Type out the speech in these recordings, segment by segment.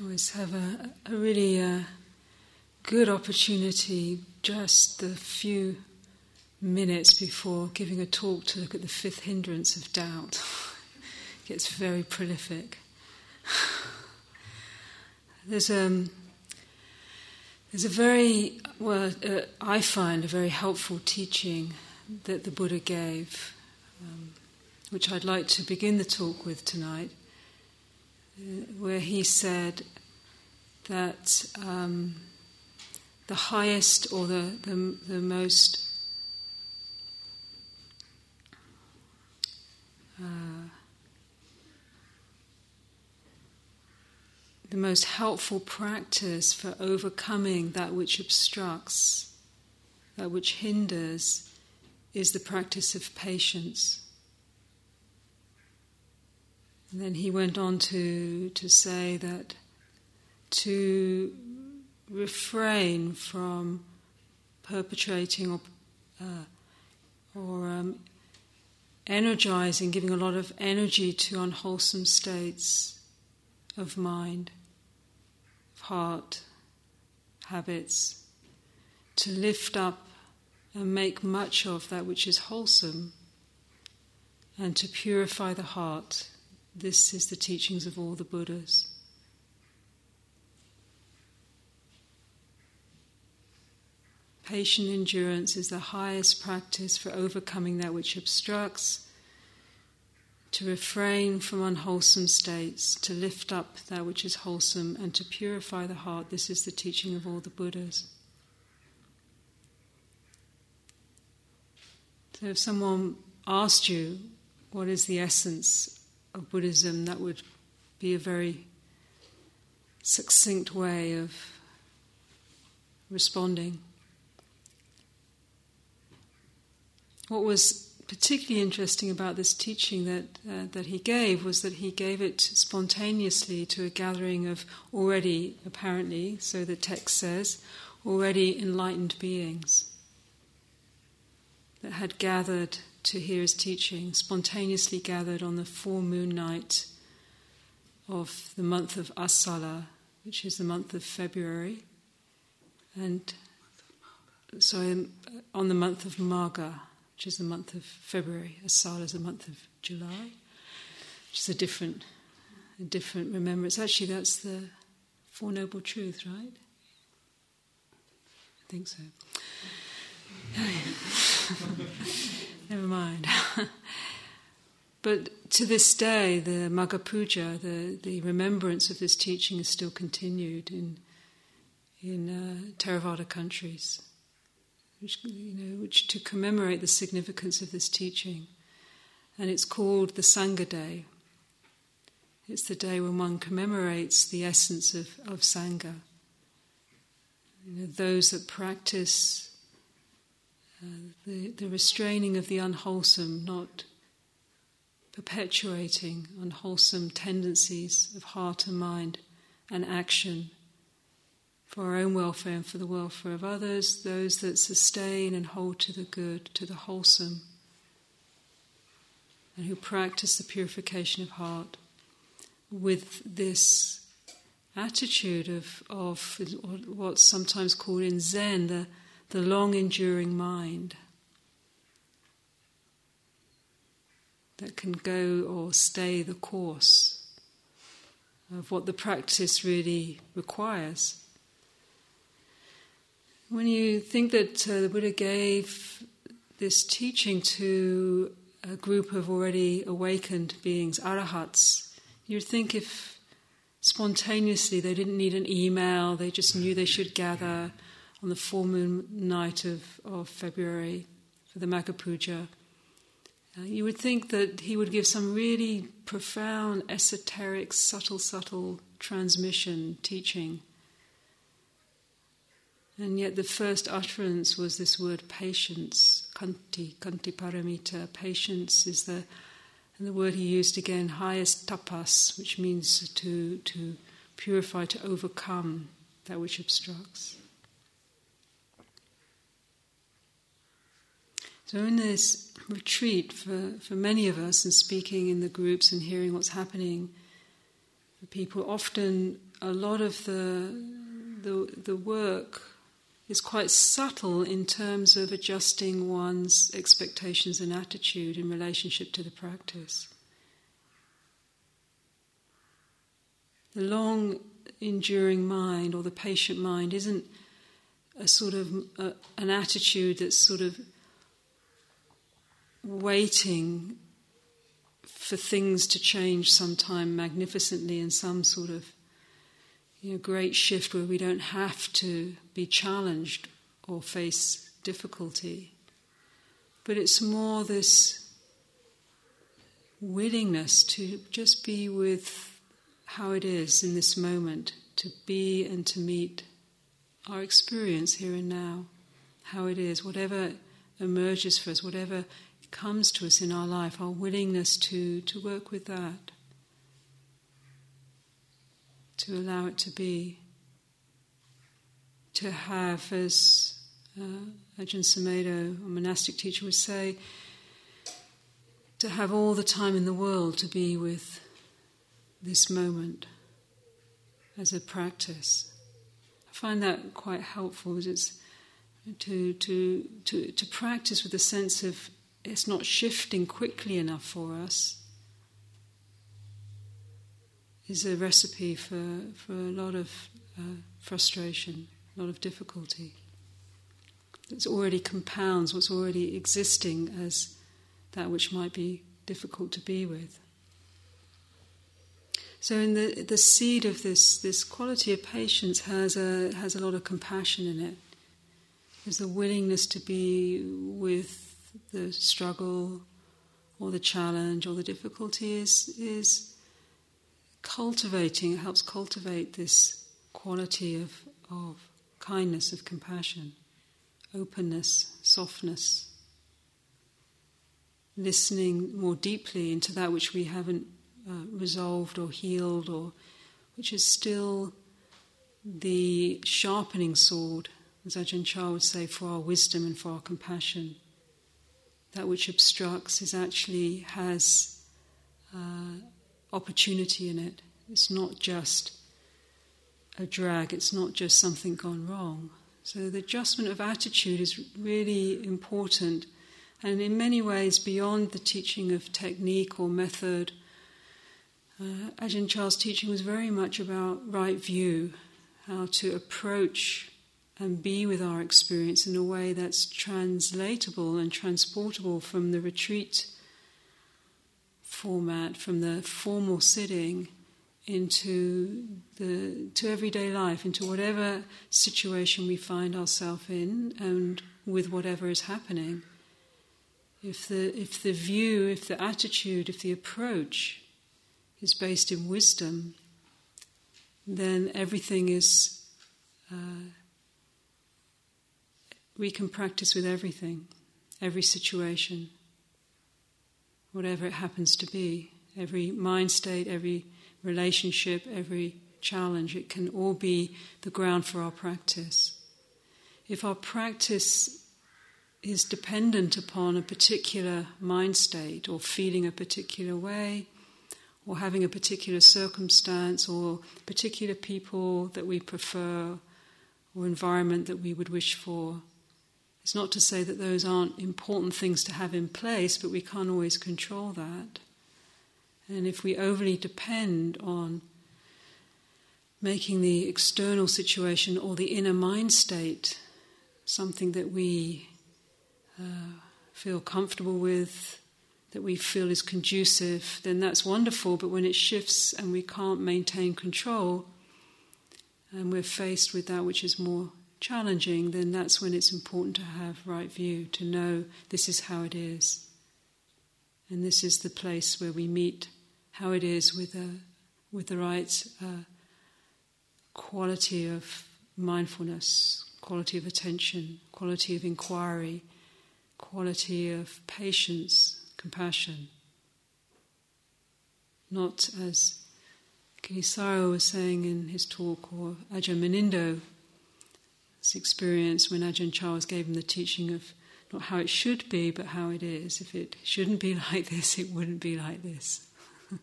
always have a, a really uh, good opportunity just the few minutes before giving a talk to look at the fifth hindrance of doubt. gets very prolific. There's um, there's a very well, uh, I find a very helpful teaching that the Buddha gave, um, which I'd like to begin the talk with tonight, where he said that um, the highest or the, the, the most uh, the most helpful practice for overcoming that which obstructs, that which hinders, is the practice of patience. And then he went on to, to say that to refrain from perpetrating or, uh, or um, energizing, giving a lot of energy to unwholesome states of mind of heart, habits, to lift up and make much of that which is wholesome, and to purify the heart. This is the teachings of all the Buddhas. Patient endurance is the highest practice for overcoming that which obstructs to refrain from unwholesome states, to lift up that which is wholesome, and to purify the heart. This is the teaching of all the Buddhas. So, if someone asked you what is the essence of Buddhism, that would be a very succinct way of responding. What was particularly interesting about this teaching that, uh, that he gave was that he gave it spontaneously to a gathering of already, apparently, so the text says, already enlightened beings that had gathered to hear his teaching, spontaneously gathered on the full moon night of the month of Asala, which is the month of February, and so um, on the month of Magha which is the month of February. Asala is the month of July, which is a different, a different remembrance. Actually, that's the Four Noble Truths, right? I think so. Never mind. but to this day, the Magha Puja, the, the remembrance of this teaching, is still continued in in uh, Theravada countries which, you know, which to commemorate the significance of this teaching. And it's called the Sangha Day. It's the day when one commemorates the essence of, of Sangha. You know, those that practice the, the restraining of the unwholesome, not perpetuating unwholesome tendencies of heart and mind and action for our own welfare and for the welfare of others, those that sustain and hold to the good, to the wholesome, and who practice the purification of heart with this attitude of, of what's sometimes called in Zen the, the long enduring mind that can go or stay the course of what the practice really requires. When you think that uh, the Buddha gave this teaching to a group of already awakened beings, arahats, you'd think if spontaneously they didn't need an email, they just knew they should gather on the full moon night of, of February for the Magha Puja. Uh, you would think that he would give some really profound, esoteric, subtle, subtle transmission, teaching and yet the first utterance was this word patience, khanti, khanti paramita. Patience is the, and the word he used again, highest tapas, which means to, to purify, to overcome that which obstructs. So, in this retreat, for, for many of us, and speaking in the groups and hearing what's happening, people often a lot of the the the work is quite subtle in terms of adjusting one's expectations and attitude in relationship to the practice. The long enduring mind or the patient mind isn't a sort of a, an attitude that's sort of waiting for things to change sometime magnificently in some sort of you know, great shift where we don't have to be challenged or face difficulty. But it's more this willingness to just be with how it is in this moment, to be and to meet our experience here and now, how it is, whatever emerges for us, whatever comes to us in our life, our willingness to, to work with that, to allow it to be, to have, as uh, Ajahn Sumedho, a monastic teacher, would say, to have all the time in the world to be with this moment as a practice. I find that quite helpful. It's to, to, to, to practice with a sense of it's not shifting quickly enough for us is a recipe for, for a lot of uh, frustration, a lot of difficulty. It already compounds what's already existing as that which might be difficult to be with. So, in the the seed of this this quality of patience has a has a lot of compassion in it. There's the willingness to be with the struggle or the challenge or the difficulty is, is cultivating, helps cultivate this quality of, of kindness, of compassion, openness, softness, listening more deeply into that which we haven't uh, resolved or healed or which is still the sharpening sword, as Ajahn Chah would say, for our wisdom and for our compassion that which obstructs is actually has uh, opportunity in it. It's not just a drag, it's not just something gone wrong. So the adjustment of attitude is really important and in many ways beyond the teaching of technique or method. Uh, Ajahn Chah's teaching was very much about right view, how to approach and be with our experience in a way that's translatable and transportable from the retreat format, from the formal sitting into the to everyday life, into whatever situation we find ourselves in, and with whatever is happening. If the if the view, if the attitude, if the approach is based in wisdom, then everything is. Uh, we can practice with everything, every situation, whatever it happens to be, every mind state, every relationship, every challenge. It can all be the ground for our practice. If our practice is dependent upon a particular mind state or feeling a particular way, or having a particular circumstance, or particular people that we prefer, or environment that we would wish for, it's not to say that those aren't important things to have in place, but we can't always control that. And if we overly depend on making the external situation or the inner mind state something that we uh, feel comfortable with, that we feel is conducive, then that's wonderful. But when it shifts and we can't maintain control, and we're faced with that which is more challenging, then that's when it's important to have right view, to know this is how it is. And this is the place where we meet how it is with, a, with the right uh, quality of mindfulness, quality of attention, quality of inquiry, quality of patience, compassion. Not as Kittisaro was saying in his talk, or Ajahn Munindo this experience when Ajahn Chah gave him the teaching of not how it should be, but how it is. If it shouldn't be like this, it wouldn't be like this.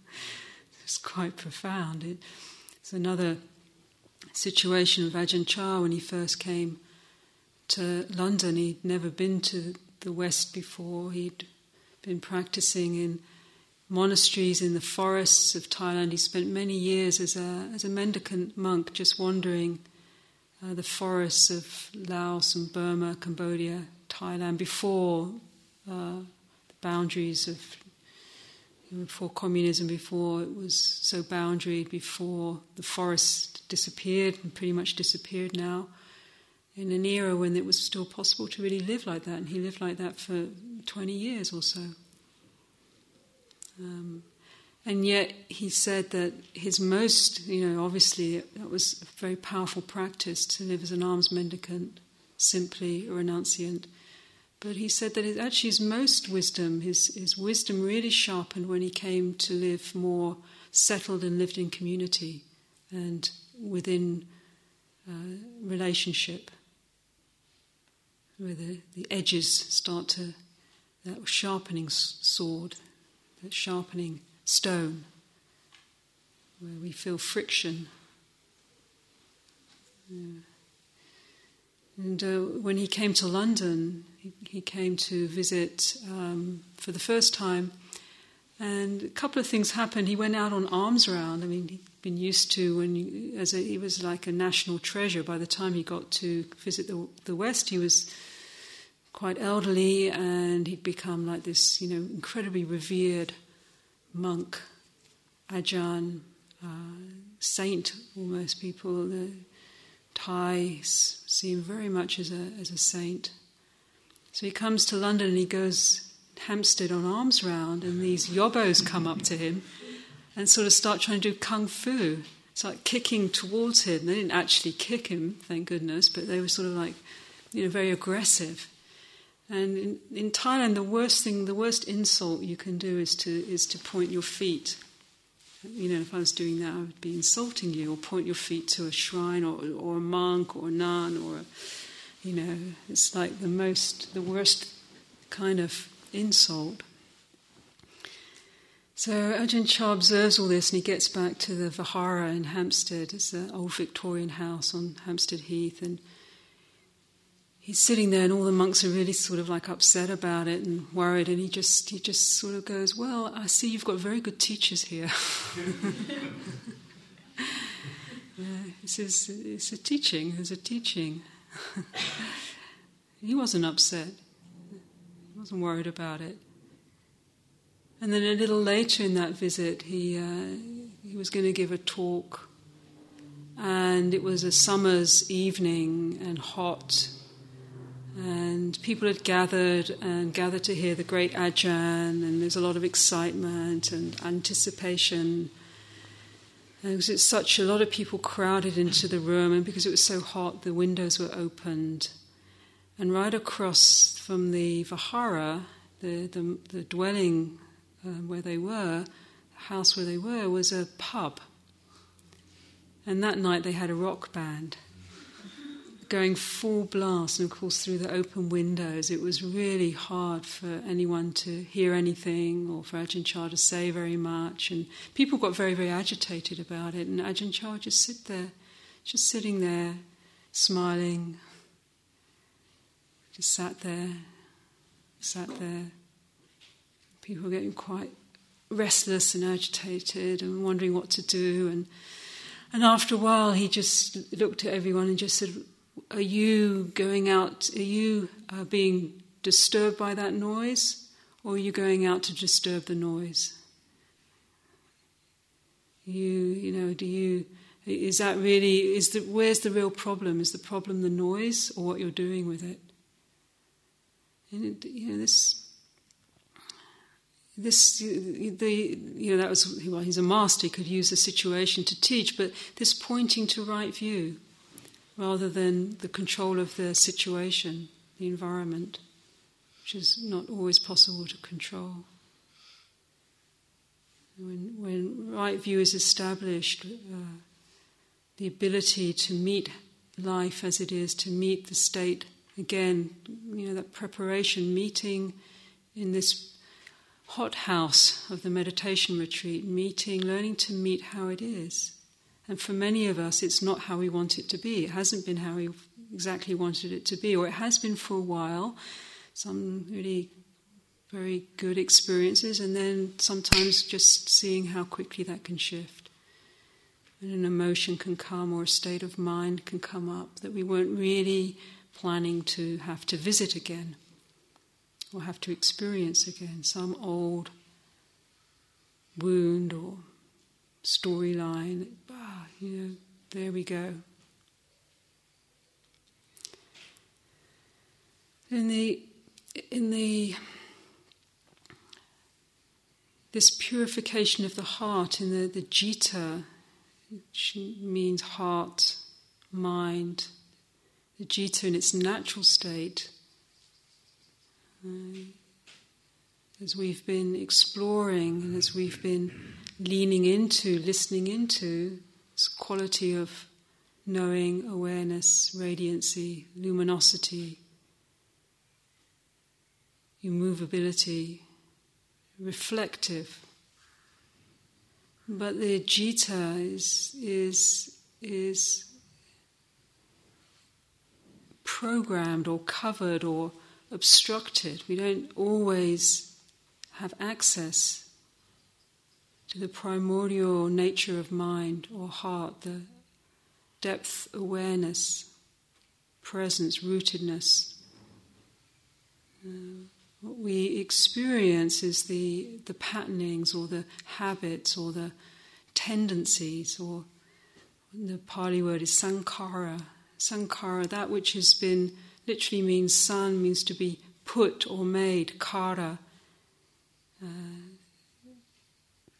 it's quite profound. It, it's another situation of Ajahn Chah when he first came to London. He'd never been to the West before. He'd been practicing in monasteries in the forests of Thailand. He spent many years as a, as a mendicant monk just wandering uh, the forests of Laos and Burma, Cambodia, Thailand before uh, the boundaries of before communism, before it was so boundaried, before the forests disappeared and pretty much disappeared now, in an era when it was still possible to really live like that, and he lived like that for 20 years or so. Um, and yet he said that his most, you know, obviously that was a very powerful practice to live as an alms mendicant, simply a renunciant. But he said that it, actually his most wisdom, his, his wisdom really sharpened when he came to live more settled and lived in community and within uh, relationship, where the, the edges start to, that sharpening sword, that sharpening stone, where we feel friction. Yeah. And uh, when he came to London, he, he came to visit um, for the first time, and a couple of things happened. He went out on alms round. I mean, he'd been used to when you, as a, he was like a national treasure. By the time he got to visit the, the West, he was quite elderly, and he'd become like this, you know, incredibly revered monk, Ajahn, uh, saint almost. People, the Thais see him very much as a, as a saint. So he comes to London and he goes Hampstead on alms round, and these yobos come up to him and sort of start trying to do kung fu. It's like kicking towards him. They didn't actually kick him, thank goodness, but they were sort of like, you know, very aggressive. And in, in Thailand, the worst thing, the worst insult you can do is to is to point your feet. You know, if I was doing that, I would be insulting you, or point your feet to a shrine, or or a monk, or a nun, or a, you know, it's like the most, the worst kind of insult. So Ajahn Chah observes all this and he gets back to the Vihara in Hampstead. It's an old Victorian house on Hampstead Heath and he's sitting there and all the monks are really sort of like upset about it and worried and he just he just sort of goes well i see you've got very good teachers here. Yeah, this is it's a teaching it's a teaching. He wasn't upset. He wasn't worried about it. And then a little later in that visit he uh, he was going to give a talk. And it was a summer's evening and hot and people had gathered and gathered to hear the great Ajahn, and there's a lot of excitement and anticipation. And because it's such a lot of people crowded into the room, and because it was so hot, the windows were opened. And right across from the Vihara, the, the, the dwelling uh, where they were, the house where they were, was a pub. And that night they had a rock band going full blast, and of course, through the open windows, it was really hard for anyone to hear anything or for Ajahn Chah to say very much. And people got very, very agitated about it. And Ajahn Chah just sit there, just sitting there, smiling, just sat there, sat there. People were getting quite restless and agitated and wondering what to do. And and after a while, he just looked at everyone and just said, are you going out, are you uh, being disturbed by that noise, or are you going out to disturb the noise? You, you know, do you, is that really, is the, where's the real problem? Is the problem the noise or what you're doing with it? And, it, you know, this this the you know that was well he's a master he could use the situation to teach but this pointing to right view rather than the control of the situation, the environment, which is not always possible to control. When, when right view is established, uh, the ability to meet life as it is, to meet the state again, you know, that preparation, meeting in this hothouse of the meditation retreat, meeting, learning to meet how it is. And for many of us, it's not how we want it to be. It hasn't been how we exactly wanted it to be, or it has been for a while. Some really very good experiences, and then sometimes just seeing how quickly that can shift. And an emotion can come, or a state of mind can come up that we weren't really planning to have to visit again or have to experience again. Some old wound or storyline. Ah, know, there we go. In the in the this purification of the heart in the, the citta, which means heart, mind, the citta in its natural state, uh, as we've been exploring and as we've been leaning into, listening into quality of knowing, awareness, radiancy, luminosity, immovability, reflective. But the citta is, is, is programmed or covered or obstructed. We don't always have access to the primordial nature of mind or heart, the depth awareness, presence, rootedness. Uh, what we experience is the, the patternings or the habits or the tendencies, or the Pali word is sankhara. Sankhara, that which has been, literally means san, means to be put or made, kara. Uh,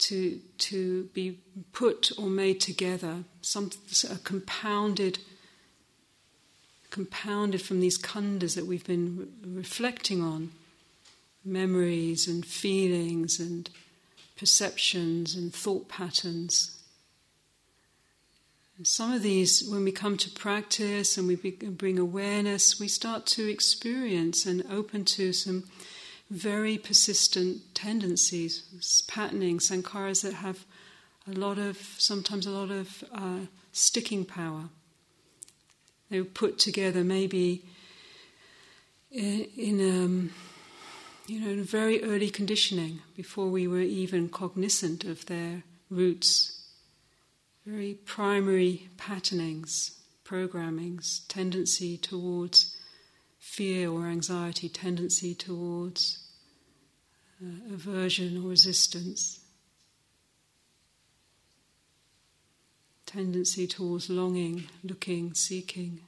to, to be put or made together, some a compounded, compounded from these khandhas that we've been re- reflecting on, memories and feelings and perceptions and thought patterns. Some of these, when we come to practice and we bring awareness, we start to experience and open to some very persistent tendencies, patterning, sankharas that have a lot of, sometimes a lot of uh, sticking power. They were put together maybe in, in um, you know, in very early conditioning, before we were even cognizant of their roots. Very primary patternings, programmings, tendency towards fear or anxiety, tendency towards uh, aversion or resistance, tendency towards longing, looking, seeking.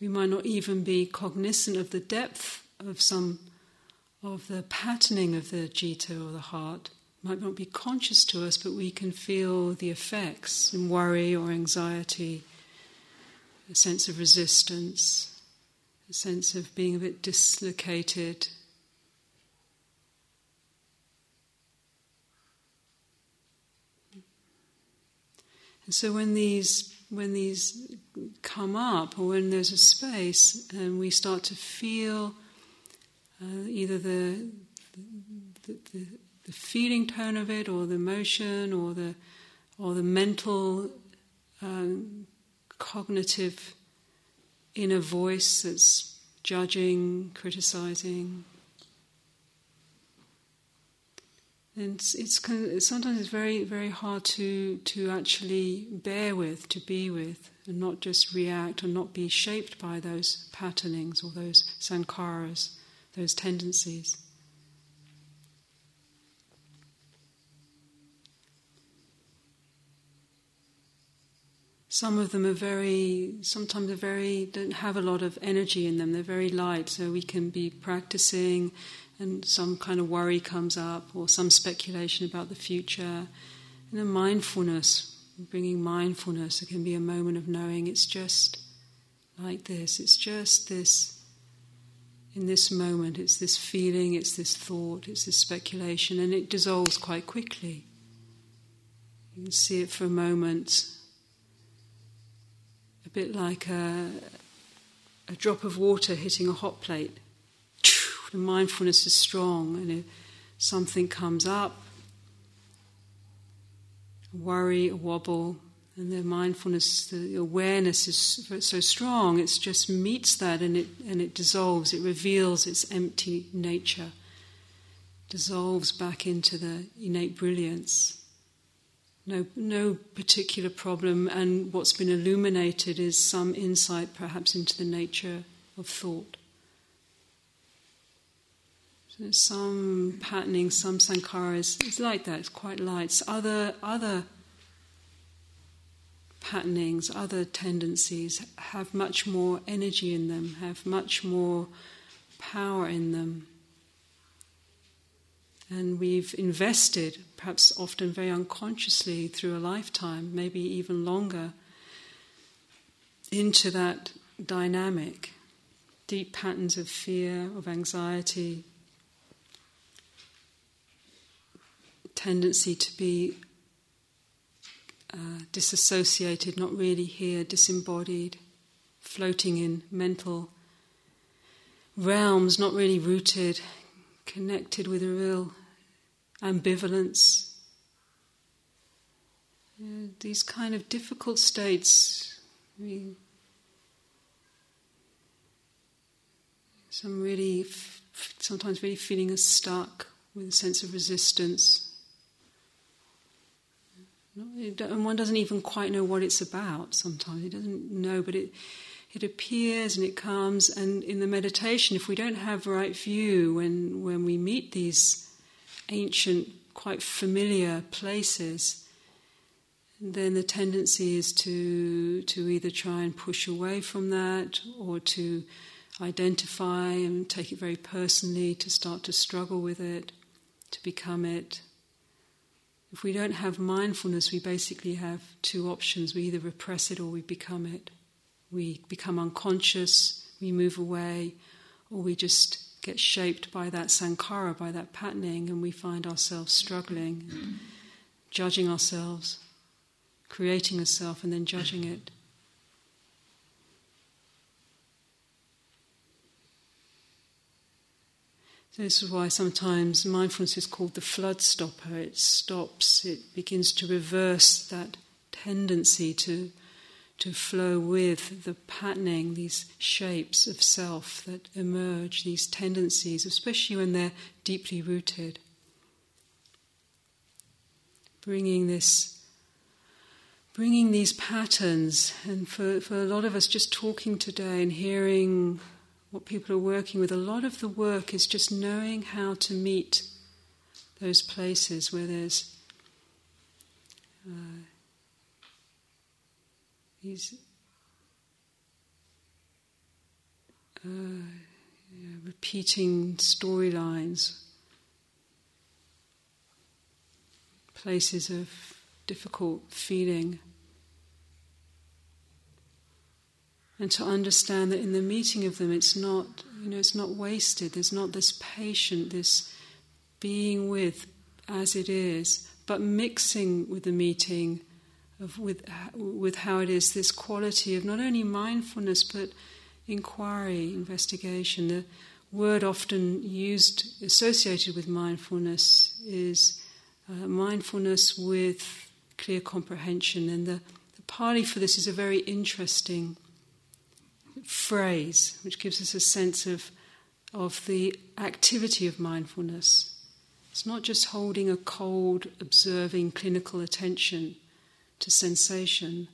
We might not even be cognizant of the depth of some of the patterning of the citta or the heart. Might not be conscious to us, but we can feel the effects in worry or anxiety, a sense of resistance, a sense of being a bit dislocated. And so when these when these come up, or when there's a space, and we start to feel uh, either the, the, the, the feeling tone of it, or the emotion, or the or the mental um, cognitive inner voice that's judging, criticizing. And it's, it's kind of, sometimes it's very very hard to to actually bear with, to be with, and not just react and not be shaped by those patternings or those sankharas, those tendencies. Some of them are very, sometimes they're very, don't have a lot of energy in them, they're very light, so we can be practicing and some kind of worry comes up or some speculation about the future. And a mindfulness, bringing mindfulness, it can be a moment of knowing it's just like this, it's just this. In this moment, it's this feeling, it's this thought, it's this speculation, and it dissolves quite quickly. You can see it for a moment bit like a, a drop of water hitting a hot plate. the mindfulness is strong, and if something comes up, a worry, a wobble, and the mindfulness, the awareness is so strong, it just meets that and it, and it dissolves, it reveals its empty nature, dissolves back into the innate brilliance. No, no particular problem, and what's been illuminated is some insight perhaps into the nature of thought. So some patterning, some sankharas, it's like that, it's quite light. Other, other patternings, other tendencies have much more energy in them, have much more power in them. And we've invested, perhaps often very unconsciously through a lifetime, maybe even longer, into that dynamic. Deep patterns of fear, of anxiety, tendency to be uh, disassociated, not really here, disembodied, floating in mental realms, not really rooted, connected with a real ambivalence. These kind of difficult states, I mean, some really, sometimes really feeling stuck with a sense of resistance and one doesn't even quite know what it's about sometimes. He doesn't know, but it, it appears and it comes. And in the meditation, if we don't have right view when, when we meet these ancient, quite familiar places, then the tendency is to, to either try and push away from that or to identify and take it very personally, to start to struggle with it, to become it. If we don't have mindfulness, we basically have two options. We either repress it or we become it. We become unconscious, we move away, or we just get shaped by that sankhara, by that patterning, and we find ourselves struggling, judging ourselves, creating a self, and then judging it. So this is why sometimes mindfulness is called the flood stopper. It stops, it begins to reverse that tendency to, to flow with the patterning, these shapes of self that emerge, these tendencies, especially when they're deeply rooted. Bringing this, bringing these patterns, and for, for a lot of us just talking today and hearing what people are working with, a lot of the work is just knowing how to meet those places where there's uh, these uh, repeating storylines, places of difficult feeling. and to understand that in the meeting of them it's not you know it's not wasted there's not this patient this being with as it is but mixing with the meeting of with with how it is this quality of not only mindfulness but inquiry investigation. The word often used associated with mindfulness is uh, mindfulness with clear comprehension. And the, the Pali for this is a very interesting phrase, which gives us a sense of, of the activity of mindfulness. It's not just holding a cold, observing, clinical attention to sensation.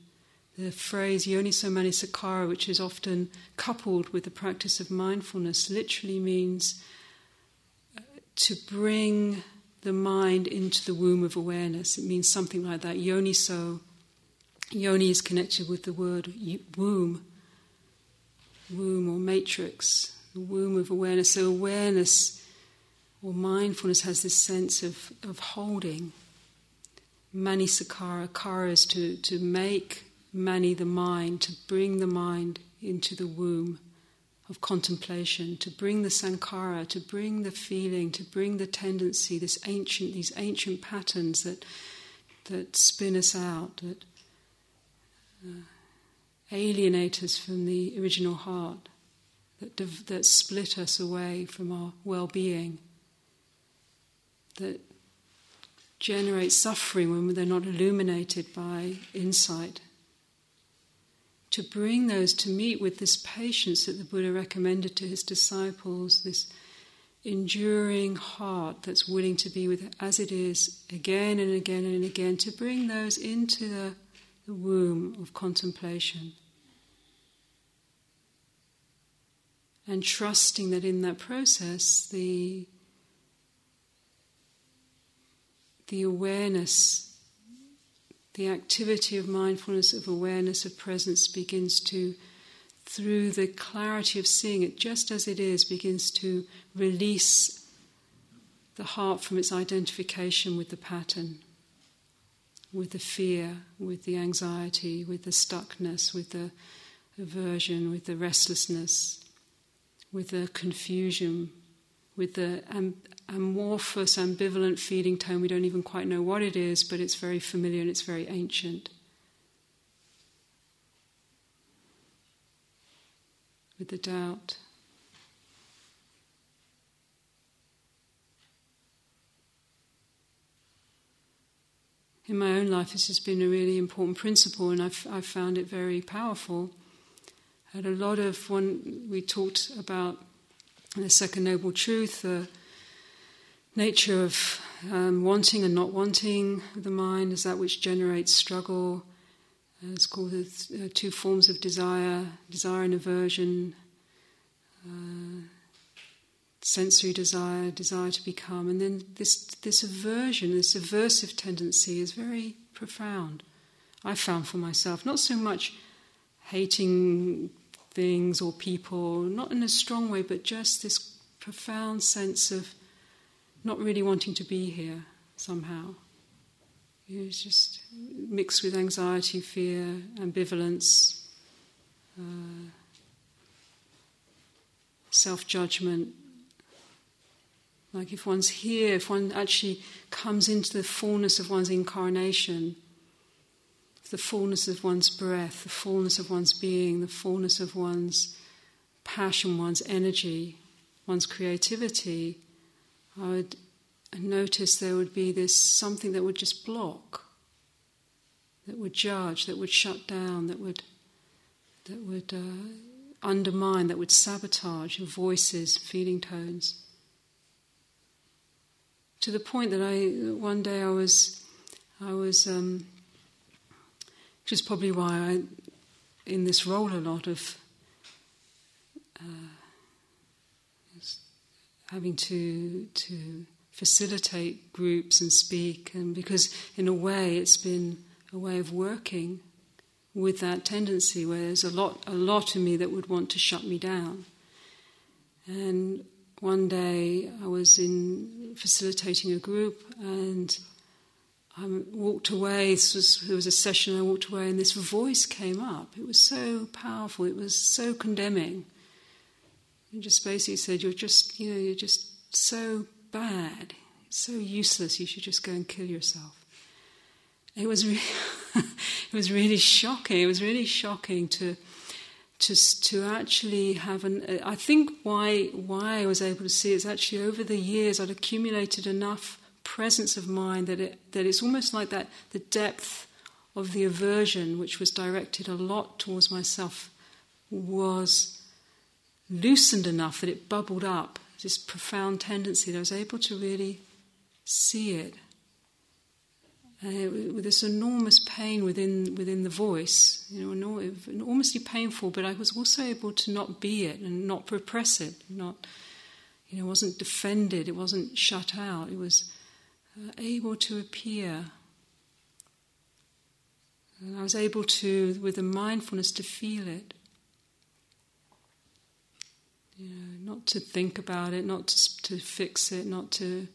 The phrase yoni yoniso manasikara, which is often coupled with the practice of mindfulness, literally means uh, to bring the mind into the womb of awareness. It means something like that. Yoniso. Yoni is connected with the word womb womb or matrix, the womb of awareness. So, awareness or mindfulness has this sense of, of holding. Mani sakara, kara is to, to make mani the mind, to bring the mind into the womb of contemplation, to bring the sankhara, to bring the feeling, to bring the tendency, this ancient, these ancient patterns that that spin us out, that uh, alienate us from the original heart, that, div- that split us away from our well being, that generate suffering when they're not illuminated by insight. To bring those to meet with this patience that the Buddha recommended to his disciples, this enduring heart that's willing to be with as it is again and again and again, to bring those into the, the womb of contemplation. And trusting that in that process, the the awareness, the activity of mindfulness, of awareness, of presence begins to, through the clarity of seeing it just as it is, begins to release the heart from its identification with the pattern, with the fear, with the anxiety, with the stuckness, with the aversion, with the restlessness, with the confusion, with the amorphous, ambivalent feeling tone. We don't even quite know what it is, but it's very familiar and it's very ancient. With the doubt. In my own life, this has been a really important principle, and I've, I've found it very powerful. I had a lot of when we talked about the second noble truth, the nature of um, wanting and not wanting the mind is that which generates struggle. Uh, it's called uh, two forms of desire desire and aversion, uh, sensory desire, desire to become. And then this, this aversion, this aversive tendency is very profound. I found for myself, not so much hating things or people, not in a strong way, but just this profound sense of not really wanting to be here somehow. It's just mixed with anxiety, fear, ambivalence, uh, self judgment. Like if one's here, if one actually comes into the fullness of one's incarnation, the fullness of one's breath, the fullness of one's being, the fullness of one's passion, one's energy, one's creativity, I would notice there would be this something that would just block, that would judge, that would shut down, that would that would uh, undermine, that would sabotage your voices, feeling tones. To the point that I one day I was I was um, which is probably why I in this role a lot of uh, having to to facilitate groups and speak, and because in a way it's been a way of working with that tendency where there's a lot a lot in me that would want to shut me down. And one day I was in facilitating a group and I walked away. This was, there was a session. I walked away, and this voice came up. It was so powerful. It was so condemning. It just basically said, "You're just, you know, you're just so bad, so useless. You should just go and kill yourself." It was, really, it was really shocking. It was really shocking to, to, to actually have an. I think why why I was able to see it is actually over the years I'd accumulated enough presence of mind that it that it's almost like that the depth of the aversion, which was directed a lot towards myself, was loosened enough that it bubbled up. This profound tendency that I was able to really see it. Uh, with this enormous pain within within the voice, you know, enormously painful. But I was also able to not be it and not repress it, not, you know, wasn't defended, it wasn't shut out. It was Uh, able to appear. And I was able to, with the mindfulness, to feel it. You know, not to think about it, not to, to fix it, not to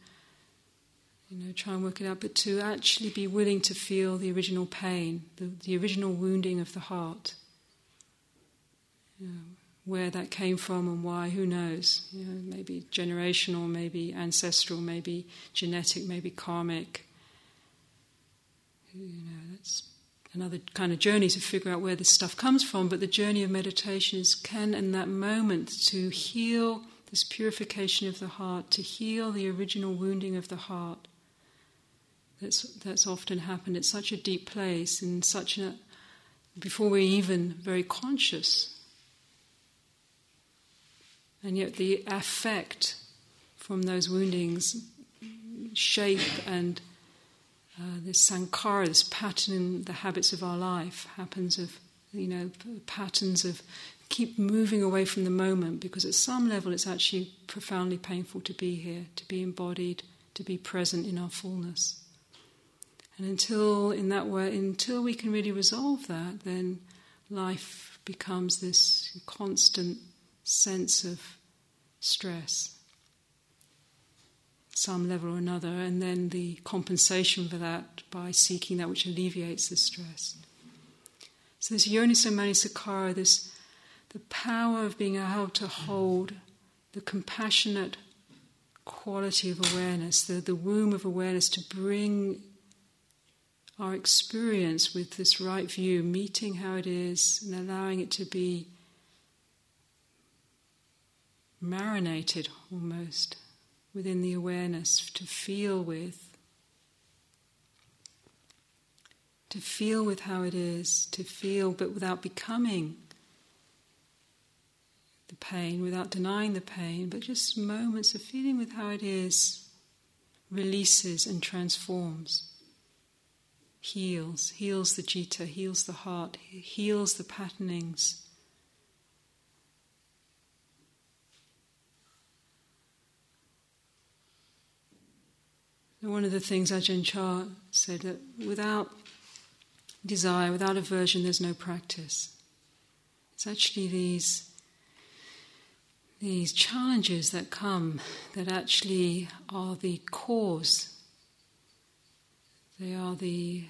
you know, try and work it out, but to actually be willing to feel the original pain, the, the original wounding of the heart. You know, where that came from and why, who knows? You know, maybe generational, maybe ancestral, maybe genetic, maybe karmic. You know, that's another kind of journey to figure out where this stuff comes from, but the journey of meditation is can in that moment to heal this purification of the heart, to heal the original wounding of the heart. That's that's often happened It's such a deep place in such a before we're even very conscious. And yet the effect from those woundings shape and uh, this sankhara, this pattern in the habits of our life, happens of, you know, patterns of keep moving away from the moment because at some level it's actually profoundly painful to be here, to be embodied, to be present in our fullness. And until in that way, until we can really resolve that, then life becomes this constant sense of stress some level or another, and then the compensation for that by seeking that which alleviates the stress. So this yoniso manasikara, this the power of being able to hold the compassionate quality of awareness, the, the womb of awareness to bring our experience with this right view, meeting how it is and allowing it to be marinated almost within the awareness to feel with. To feel with how it is, to feel but without becoming the pain, without denying the pain, but just moments of feeling with how it is, releases and transforms, heals, heals the citta, heals the heart, heals the patternings One of the things Ajahn Chah said that without desire, without aversion, there's no practice. It's actually these these challenges that come that actually are the cause. They are the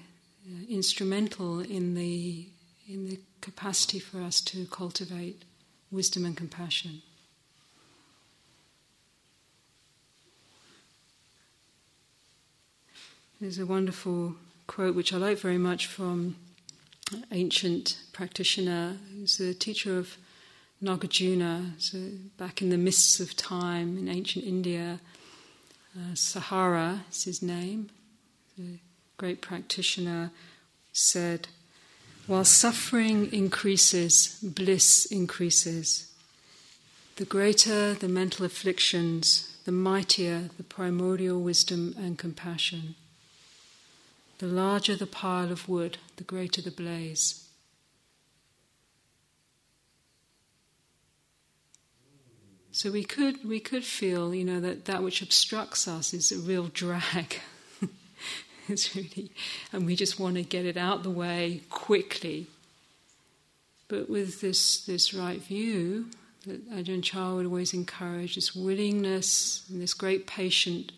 uh, instrumental in the in the capacity for us to cultivate wisdom and compassion. There's a wonderful quote which I like very much from an ancient practitioner who's a teacher of Nagarjuna, so back in the mists of time in ancient India. Uh, Saraha is his name. The great practitioner said, While suffering increases, bliss increases. The greater the mental afflictions, the mightier the primordial wisdom and compassion. The larger the pile of wood, the greater the blaze. So we could we could feel, you know, that that which obstructs us is a real drag. it's really, and we just want to get it out the way quickly. But with this this right view that Ajahn Chah would always encourage, this willingness and this great patient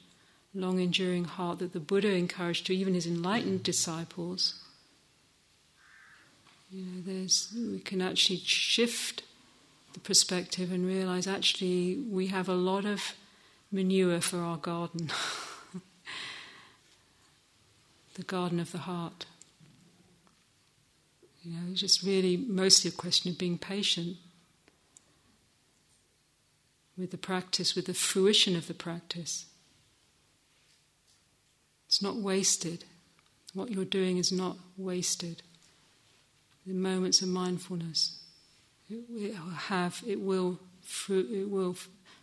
long enduring heart that the Buddha encouraged to even his enlightened mm. disciples. You know, there's, we can actually shift the perspective and realize actually we have a lot of manure for our garden, the garden of the heart. You know, it's just really mostly a question of being patient with the practice, with the fruition of the practice. It's not wasted. What you're doing is not wasted. The moments of mindfulness, it will have, it will fruit, it will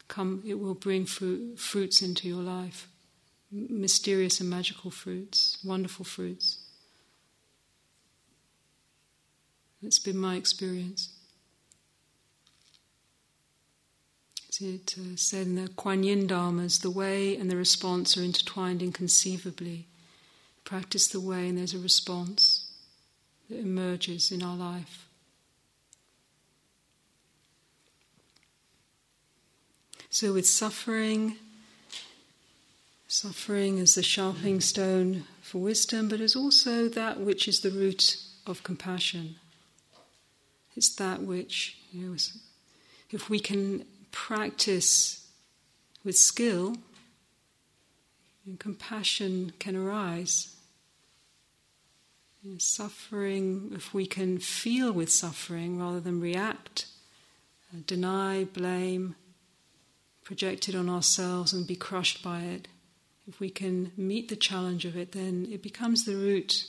come, it will bring fruit, fruits into your life, mysterious and magical fruits, wonderful fruits. It's been my experience. It uh, said in the Kuan Yin Dharmas, the way and the response are intertwined inconceivably. Practice the way, and there's a response that emerges in our life. So, with suffering, suffering is the sharpening stone for wisdom, but is also that which is the root of compassion. It's that which, you know, if we can practice with skill, and compassion can arise. You suffering, if we can feel with suffering rather than react, uh, deny, blame, project it on ourselves and be crushed by it, if we can meet the challenge of it, then it becomes the root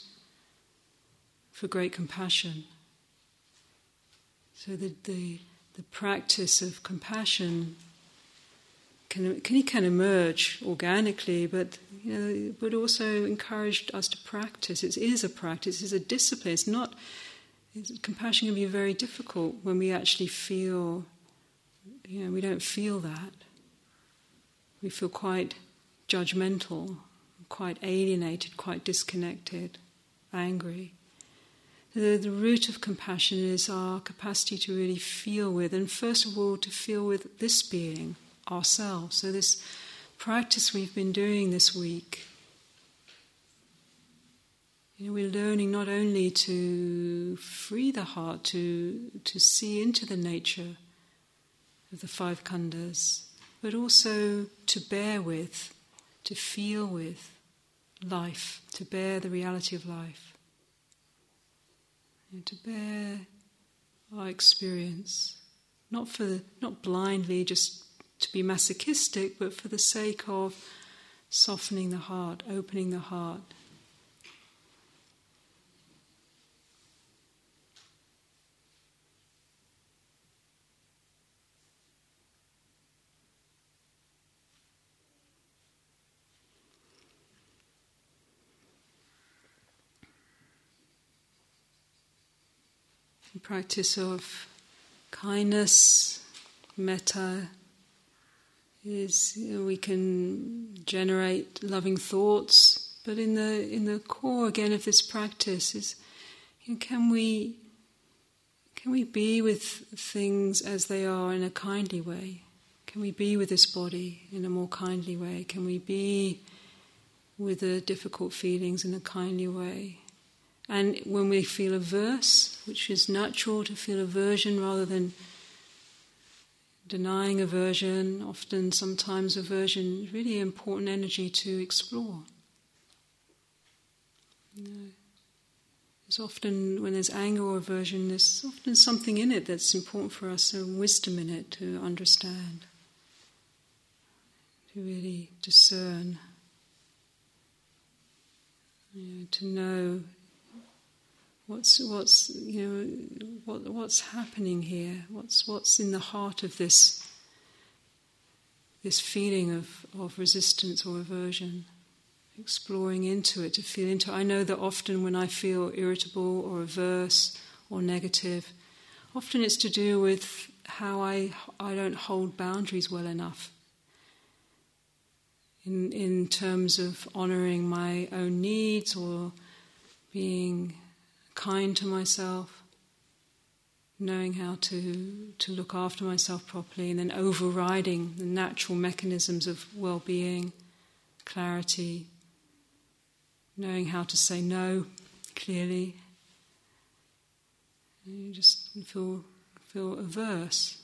for great compassion. So the, the, the practice of compassion can, can, can emerge organically, but you know, but also encouraged us to practice. It is a practice. It's a discipline. It's not. It's, compassion can be very difficult when we actually feel. You know, we don't feel that. We feel quite judgmental, quite alienated, quite disconnected, angry. The, the root of compassion is our capacity to really feel with, and first of all, to feel with this being, ourselves. So, this practice we've been doing this week, you know, we're learning not only to free the heart, to, to see into the nature of the five khandhas, but also to bear with, to feel with life, to bear the reality of life, and to bear our experience, not for not blindly just to be masochistic, but for the sake of softening the heart, opening the heart. The practice of kindness, metta, is you know, we can generate loving thoughts, but in the in the core again of this practice is you know, can we can we be with things as they are in a kindly way? Can we be with this body in a more kindly way? Can we be with the difficult feelings in a kindly way? And when we feel averse, which is natural to feel aversion rather than denying aversion, often sometimes aversion really important energy to explore. There's often, when there's anger or aversion, there's often something in it that's important for us, some wisdom in it to understand, to really discern, you know, to know What's what's you know what what's happening here? What's what's in the heart of this this feeling of, of resistance or aversion? Exploring into it to feel into. I know that often when I feel irritable or averse or negative, often it's to do with how I I don't hold boundaries well enough. In in terms of honouring my own needs or being kind to myself, knowing how to, to look after myself properly, and then overriding the natural mechanisms of well being, clarity, knowing how to say no clearly. You just feel, feel averse.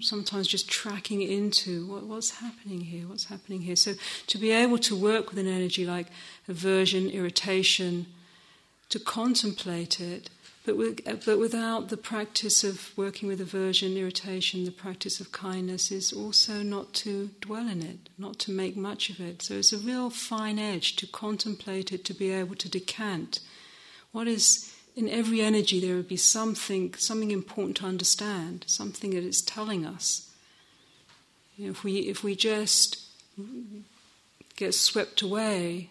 Sometimes just tracking into what, what's happening here, what's happening here. So to be able to work with an energy like aversion, irritation, to contemplate it, but, with, but without the practice of working with aversion, irritation, the practice of kindness is also not to dwell in it, not to make much of it. So it's a real fine edge to contemplate it, to be able to decant. What is in every energy, there would be something, something important to understand, something that it's telling us. You know, if we if we just get swept away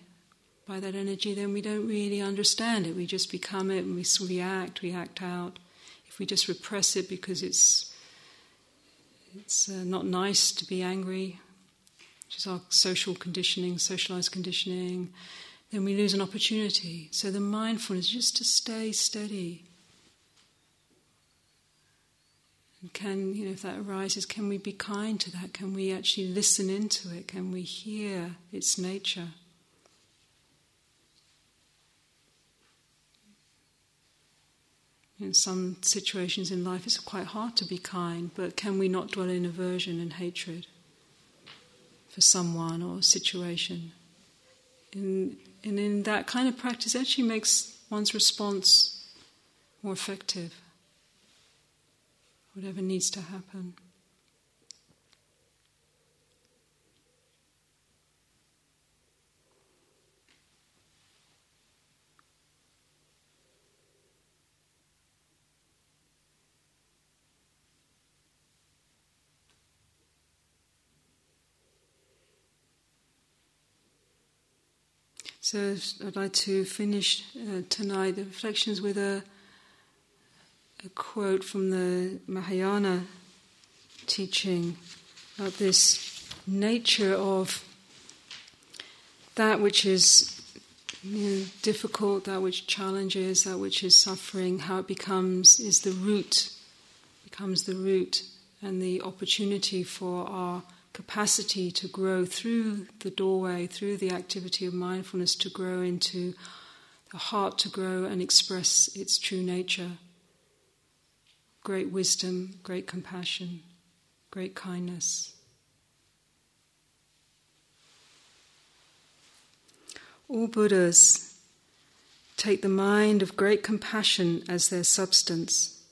by that energy, then we don't really understand it. We just become it and we react, we act out. If we just repress it because it's it's uh, not nice to be angry, which is our social conditioning, socialized conditioning, then we lose an opportunity. So the mindfulness just to stay steady. And can, you know, if that arises, can we be kind to that? Can we actually listen into it? Can we hear its nature? In some situations in life, it's quite hard to be kind, but can we not dwell in aversion and hatred for someone or situation? And in that kind of practice, actually makes one's response more effective? Whatever needs to happen. So I'd like to finish uh, tonight the reflections with a, a quote from the Mahayana teaching about this nature of that which is you know, difficult, that which challenges, that which is suffering, how it becomes is the root, becomes the root and the opportunity for our capacity to grow through the doorway, through the activity of mindfulness, to grow into the heart to grow and express its true nature. Great wisdom, great compassion, great kindness. All Buddhas take the mind of great compassion as their substance.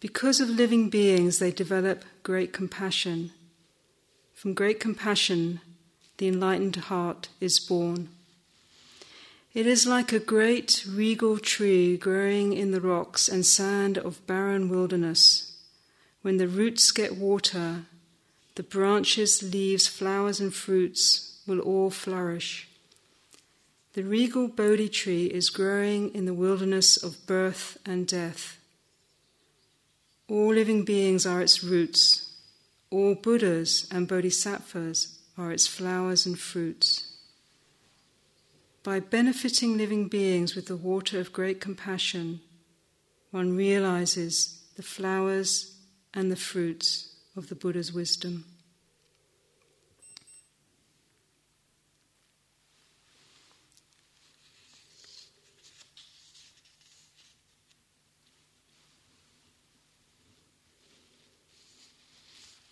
Because of living beings, they develop great compassion from great compassion, the enlightened heart is born. It is like a great regal tree growing in the rocks and sand of barren wilderness. When the roots get water, the branches, leaves, flowers, and fruits will all flourish. The regal Bodhi tree is growing in the wilderness of birth and death. All living beings are its roots. All Buddhas and Bodhisattvas are its flowers and fruits. By benefiting living beings with the water of great compassion, one realizes the flowers and the fruits of the Buddha's wisdom.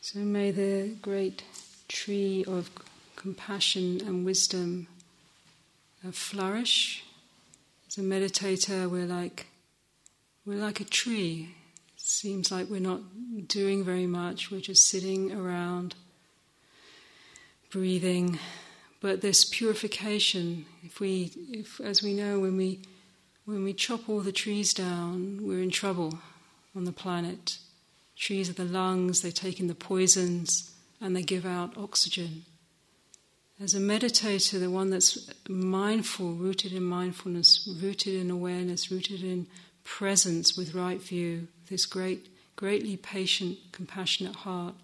So may the great tree of compassion and wisdom uh, flourish. As a meditator, we're like we're like a tree. It seems like we're not doing very much. We're just sitting around, breathing. But this purification, if we, if, as we know, when we when we chop all the trees down, we're in trouble on the planet. Trees are the lungs, they take in the poisons and they give out oxygen. As a meditator, the one that's mindful, rooted in mindfulness, rooted in awareness, rooted in presence with right view, this great, greatly patient, compassionate heart,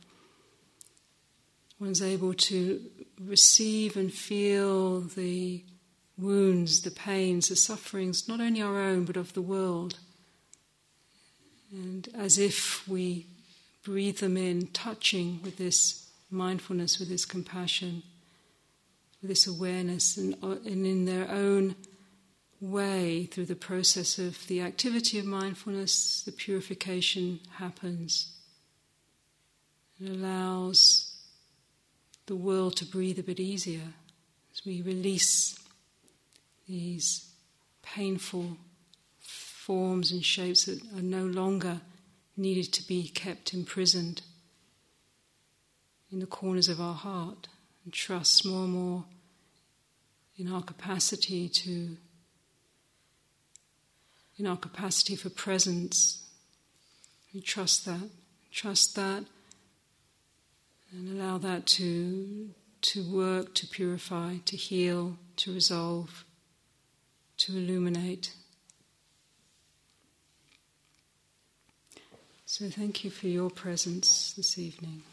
one's able to receive and feel the wounds, the pains, the sufferings, not only our own, but of the world and as if we breathe them in, touching with this mindfulness, with this compassion, with this awareness, and, uh, and in their own way, through the process of the activity of mindfulness, the purification happens. It allows the world to breathe a bit easier as we release these painful forms and shapes that are no longer needed to be kept imprisoned in the corners of our heart and trust more and more in our capacity to in our capacity for presence. We trust that trust that and allow that to to work to purify to heal to resolve to illuminate So, thank you for your presence this evening.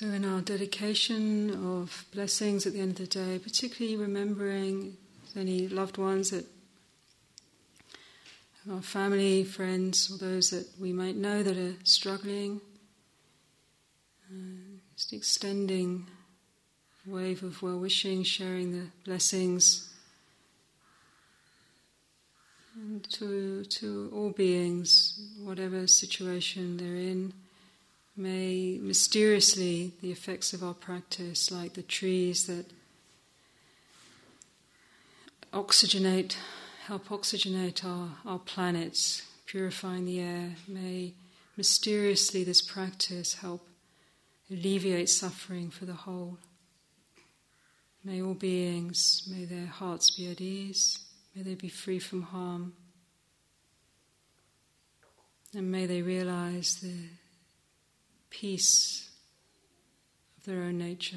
So, in our dedication of blessings at the end of the day, particularly remembering any loved ones that our family, friends, or those that we might know that are struggling, uh, just extending a wave of well wishing, sharing the blessings and to, to all beings, whatever situation they're in. May mysteriously the effects of our practice, like the trees that oxygenate, help oxygenate our, our planets, purifying the air, may mysteriously this practice help alleviate suffering for the whole. May all beings, may their hearts be at ease, may they be free from harm, and may they realize the peace of their own nature.